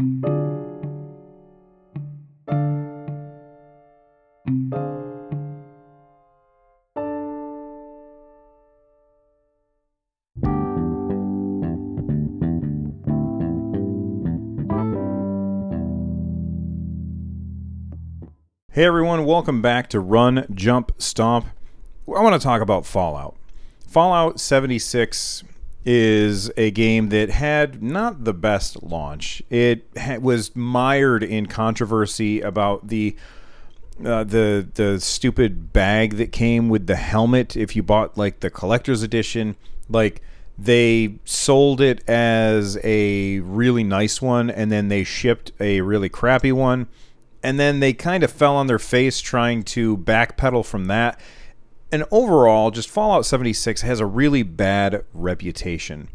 Hey everyone, welcome back to Run, Jump, Stomp. I want to talk about Fallout. Fallout 76 is a game that had not the best launch. It ha- was mired in controversy about the uh, the the stupid bag that came with the helmet if you bought like the collector's edition like they sold it as a really nice one and then they shipped a really crappy one and then they kind of fell on their face trying to backpedal from that. And overall, just Fallout 76 has a really bad reputation.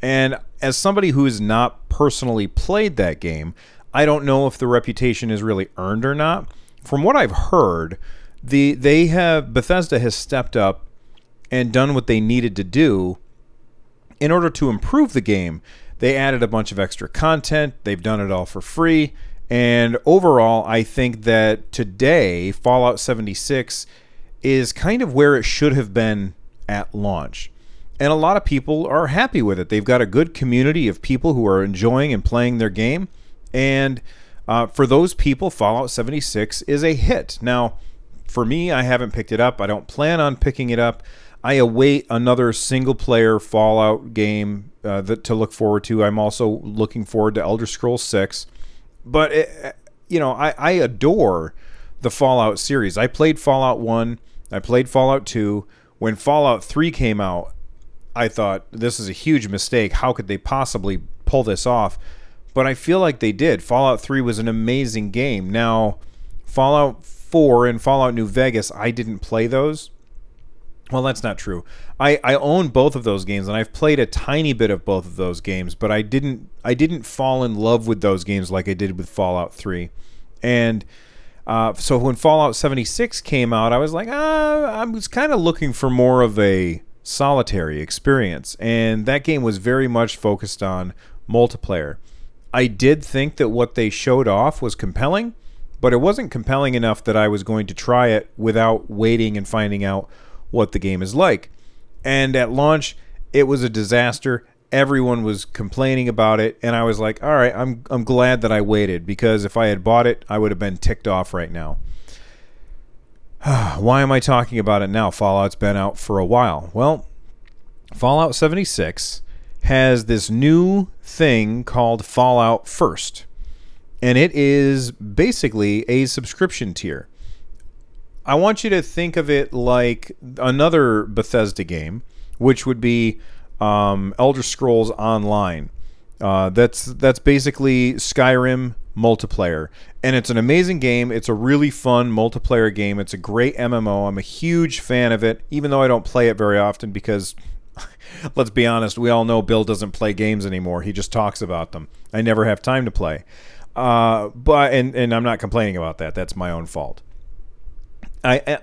And as somebody who has not personally played that game, I don't know if the reputation is really earned or not. From what I've heard, the they have Bethesda has stepped up and done what they needed to do in order to improve the game. They added a bunch of extra content. They've done it all for free. And overall, I think that today, Fallout 76 is kind of where it should have been at launch. And a lot of people are happy with it. They've got a good community of people who are enjoying and playing their game. And uh, for those people, Fallout 76 is a hit. Now, for me, I haven't picked it up. I don't plan on picking it up. I await another single player Fallout game uh, that, to look forward to. I'm also looking forward to Elder Scrolls 6 but it, you know, I, I adore the Fallout series. I played Fallout 1, I played Fallout 2. When Fallout 3 came out, I thought this is a huge mistake. How could they possibly pull this off? But I feel like they did. Fallout 3 was an amazing game. Now, Fallout 4 and Fallout New Vegas, I didn't play those. Well, that's not true. I, I own both of those games and I've played a tiny bit of both of those games, but I didn't I didn't fall in love with those games like I did with Fallout 3. And uh, so when Fallout 76 came out, I was like, ah, I was kind of looking for more of a solitary experience, and that game was very much focused on multiplayer. I did think that what they showed off was compelling, but it wasn't compelling enough that I was going to try it without waiting and finding out what the game is like. And at launch, it was a disaster. Everyone was complaining about it, and I was like, "All right, I'm I'm glad that I waited because if I had bought it, I would have been ticked off right now." Why am I talking about it now? Fallout's been out for a while. Well, Fallout 76 has this new thing called Fallout First, and it is basically a subscription tier. I want you to think of it like another Bethesda game, which would be um, Elder Scrolls Online. Uh, that's that's basically Skyrim multiplayer, and it's an amazing game. It's a really fun multiplayer game. It's a great MMO. I'm a huge fan of it, even though I don't play it very often because. Let's be honest, we all know Bill doesn't play games anymore. He just talks about them. I never have time to play. Uh, but and, and I'm not complaining about that. That's my own fault. I,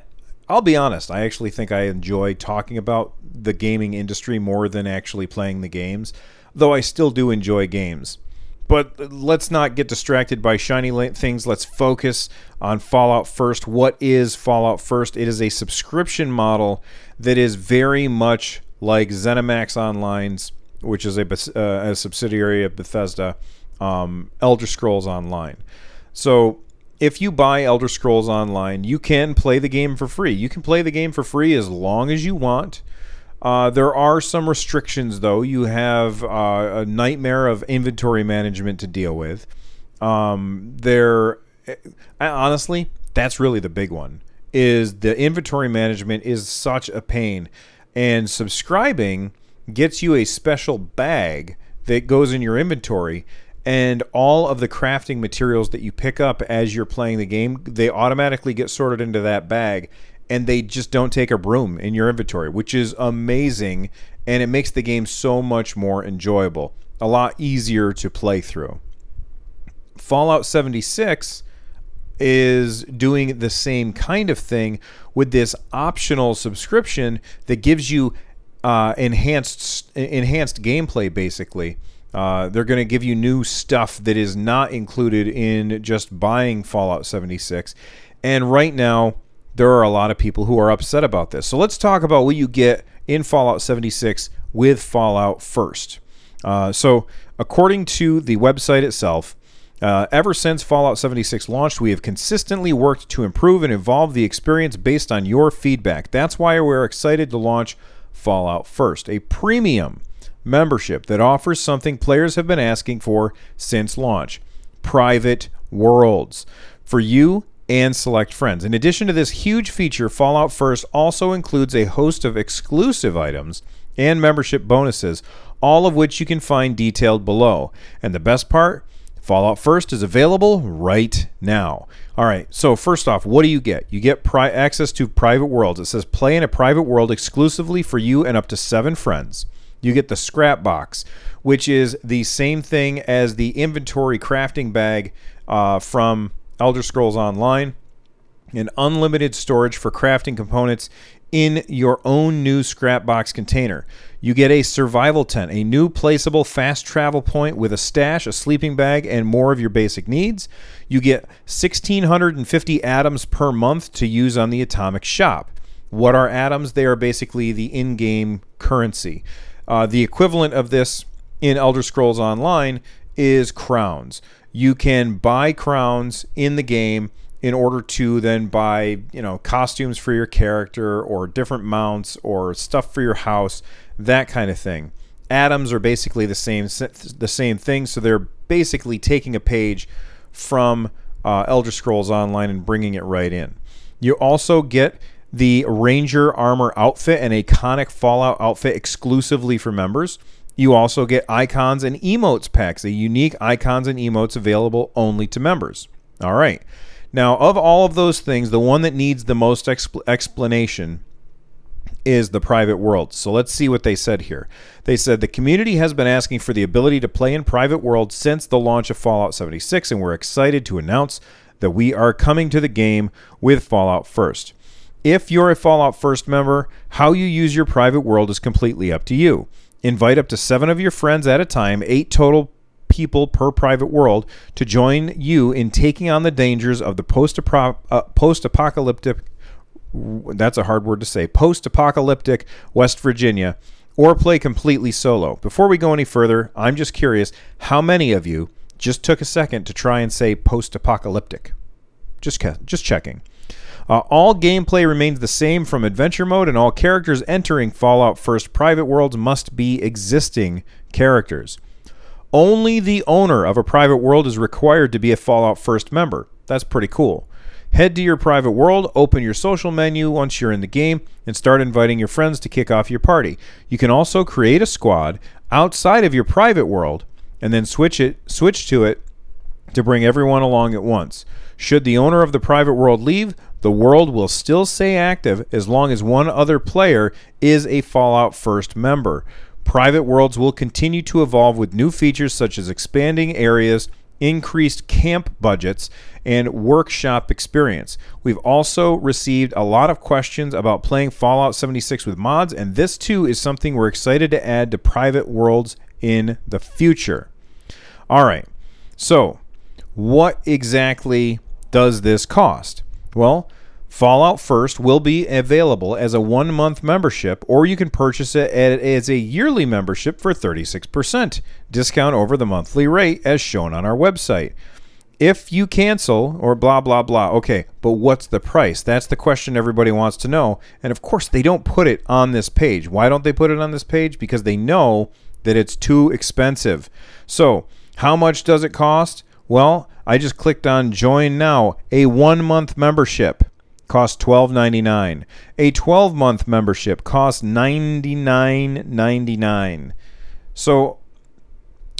I'll be honest. I actually think I enjoy talking about the gaming industry more than actually playing the games, though I still do enjoy games. But let's not get distracted by shiny things. Let's focus on Fallout First. What is Fallout First? It is a subscription model that is very much like ZeniMax Online's, which is a, uh, a subsidiary of Bethesda, um, Elder Scrolls Online. So if you buy Elder Scrolls Online, you can play the game for free. You can play the game for free as long as you want. Uh, there are some restrictions, though. You have uh, a nightmare of inventory management to deal with. Um, there, eh, honestly, that's really the big one. Is the inventory management is such a pain, and subscribing gets you a special bag that goes in your inventory and all of the crafting materials that you pick up as you're playing the game, they automatically get sorted into that bag and they just don't take a broom in your inventory, which is amazing and it makes the game so much more enjoyable, a lot easier to play through. Fallout 76 is doing the same kind of thing with this optional subscription that gives you uh, enhanced enhanced gameplay basically Uh, they're going to give you new stuff that is not included in just buying Fallout 76. And right now, there are a lot of people who are upset about this. So let's talk about what you get in Fallout 76 with Fallout first. Uh, so, according to the website itself, uh, ever since Fallout 76 launched, we have consistently worked to improve and evolve the experience based on your feedback. That's why we're excited to launch Fallout First, a premium membership that offers something players have been asking for since launch private worlds for you and select friends. In addition to this huge feature, Fallout First also includes a host of exclusive items and membership bonuses, all of which you can find detailed below. And the best part, Fallout First is available right now. All right, so first off, what do you get? You get pri- access to private worlds. It says play in a private world exclusively for you and up to seven friends. You get the scrap box, which is the same thing as the inventory crafting bag uh, from Elder Scrolls Online, and unlimited storage for crafting components in your own new scrap box container. You get a survival tent, a new placeable fast travel point with a stash, a sleeping bag, and more of your basic needs. You get 1,650 atoms per month to use on the Atomic Shop. What are atoms? They are basically the in game currency. Uh, the equivalent of this in Elder Scrolls Online is crowns. You can buy crowns in the game in order to then buy, you know, costumes for your character or different mounts or stuff for your house, that kind of thing. Atoms are basically the same the same thing, so they're basically taking a page from uh, Elder Scrolls Online and bringing it right in. You also get the Ranger Armor outfit, an iconic Fallout outfit exclusively for members. You also get icons and emotes packs, a unique icons and emotes available only to members. All right. Now, of all of those things, the one that needs the most expl- explanation is the private world. So let's see what they said here. They said the community has been asking for the ability to play in private world since the launch of Fallout 76, and we're excited to announce that we are coming to the game with Fallout First. If you're a Fallout First member, how you use your private world is completely up to you. Invite up to seven of your friends at a time, eight total people per private world, to join you in taking on the dangers of the post uh, apocalyptic. That's a hard word to say. Post apocalyptic West Virginia, or play completely solo. Before we go any further, I'm just curious how many of you just took a second to try and say post apocalyptic? Just, just checking. Uh, all gameplay remains the same from adventure mode, and all characters entering Fallout First private worlds must be existing characters. Only the owner of a private world is required to be a Fallout First member. That's pretty cool. Head to your private world, open your social menu once you're in the game, and start inviting your friends to kick off your party. You can also create a squad outside of your private world and then switch it switch to it to bring everyone along at once. Should the owner of the private world leave, the world will still stay active as long as one other player is a Fallout First member. Private worlds will continue to evolve with new features such as expanding areas, increased camp budgets, and workshop experience. We've also received a lot of questions about playing Fallout 76 with mods, and this too is something we're excited to add to private worlds in the future. All right, so what exactly does this cost? Well, Fallout First will be available as a one month membership, or you can purchase it as a yearly membership for 36% discount over the monthly rate as shown on our website. If you cancel or blah, blah, blah, okay, but what's the price? That's the question everybody wants to know. And of course, they don't put it on this page. Why don't they put it on this page? Because they know that it's too expensive. So, how much does it cost? Well, I just clicked on join now, a one month membership costs $12.99. A 12 month membership costs $99.99. So,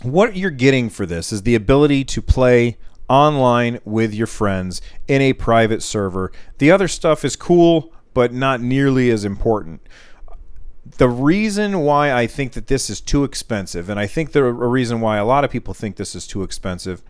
what you're getting for this is the ability to play online with your friends in a private server. The other stuff is cool, but not nearly as important. The reason why I think that this is too expensive, and I think the reason why a lot of people think this is too expensive,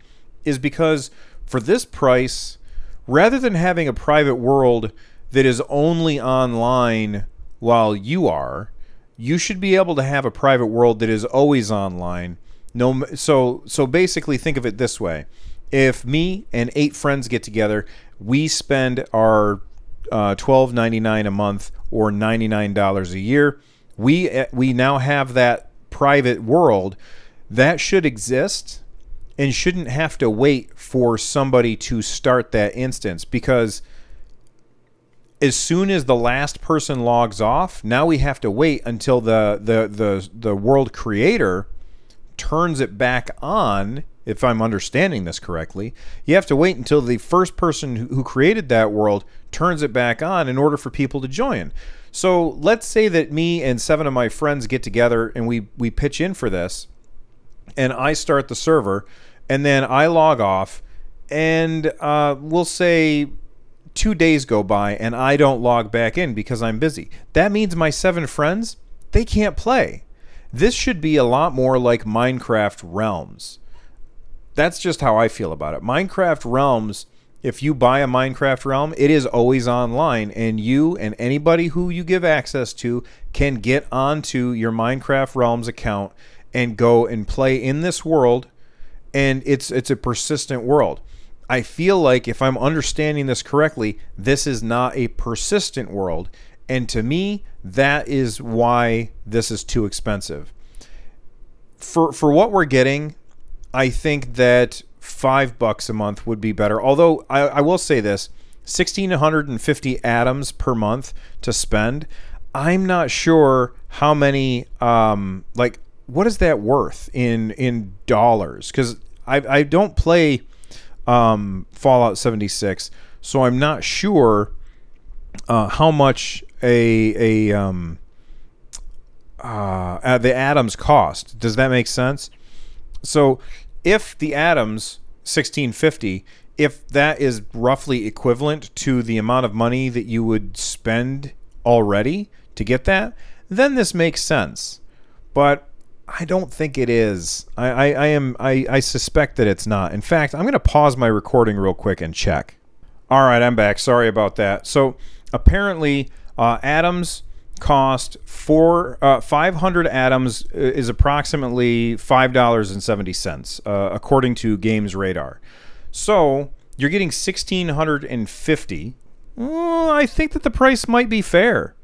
is because for this price, rather than having a private world that is only online while you are, you should be able to have a private world that is always online. No, so so basically, think of it this way: if me and eight friends get together, we spend our uh, twelve ninety nine a month or ninety nine dollars a year. We eh, we now have that private world. That should exist and shouldn't have to wait for somebody to start that instance because as soon as the last person logs off, now we have to wait until the the the the world creator turns it back on. If I'm understanding this correctly, you have to wait until the first person who created that world turns it back on in order for people to join. So let's say that me and seven of my friends get together and we we pitch in for this, and I start the server, and then I log off, and uh, we'll say two days go by and I don't log back in because I'm busy. That means my seven friends, they can't play. This should be a lot more like Minecraft Realms. That's just how I feel about it. Minecraft Realms, if you buy a Minecraft Realm, it is always online, and you and anybody who you give access to can get onto your Minecraft Realms account and go and play in this world. And it's it's a persistent world. I feel like if I'm understanding this correctly, this is not a persistent world. And to me, that is why this is too expensive. For for what we're getting, I think that five bucks a month would be better. Although I, I will say this, sixteen hundred and fifty atoms per month to spend. I'm not sure how many um like what is that worth in in dollars? Because I I don't play um, Fallout 76. So I'm not sure uh, how much a a um, uh, the atoms cost. Does that make sense? So if the atoms 1650, if that is roughly equivalent to the amount of money that you would spend already to get that, then this makes sense. But I don't think it is. I, I, I am I, I suspect that it's not. In fact, I'm gonna pause my recording real quick and check. All right, I'm back. Sorry about that. So apparently, uh, atoms cost four uh, 500 atoms is approximately five dollars and seventy cents, uh, according to Games Radar. So you're getting 1650. Well, I think that the price might be fair.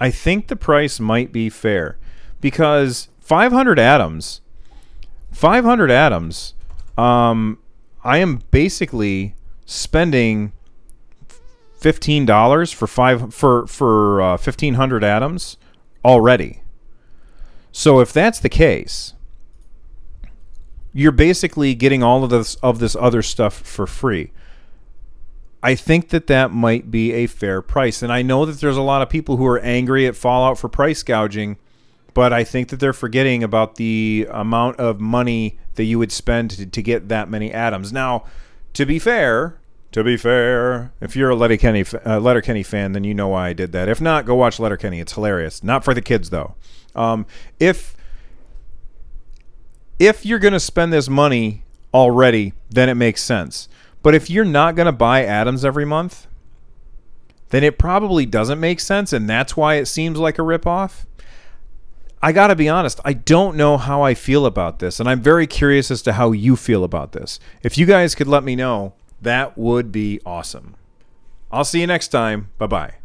I think the price might be fair because 500 atoms. 500 atoms. Um i am basically spending $15 for 5 for for uh, 1500 atoms already. So if that's the case you're basically getting all of this of this other stuff for free. I think that that might be a fair price. And I know that there's a lot of people who are angry at Fallout for price gouging but I think that they're forgetting about the amount of money that you would spend to, to get that many atoms. Now, to be fair, to be fair, if you're a Letterkenny uh, Letterkenny fan, then you know why I did that. If not, go watch Letterkenny. It's hilarious. Not for the kids though. Um, if if you're gonna spend this money already, then it makes sense. But if you're not gonna buy atoms every month, then it probably doesn't make sense, and that's why it seems like a ripoff. I got to be honest, I don't know how I feel about this, and I'm very curious as to how you feel about this. If you guys could let me know, that would be awesome. I'll see you next time. Bye bye.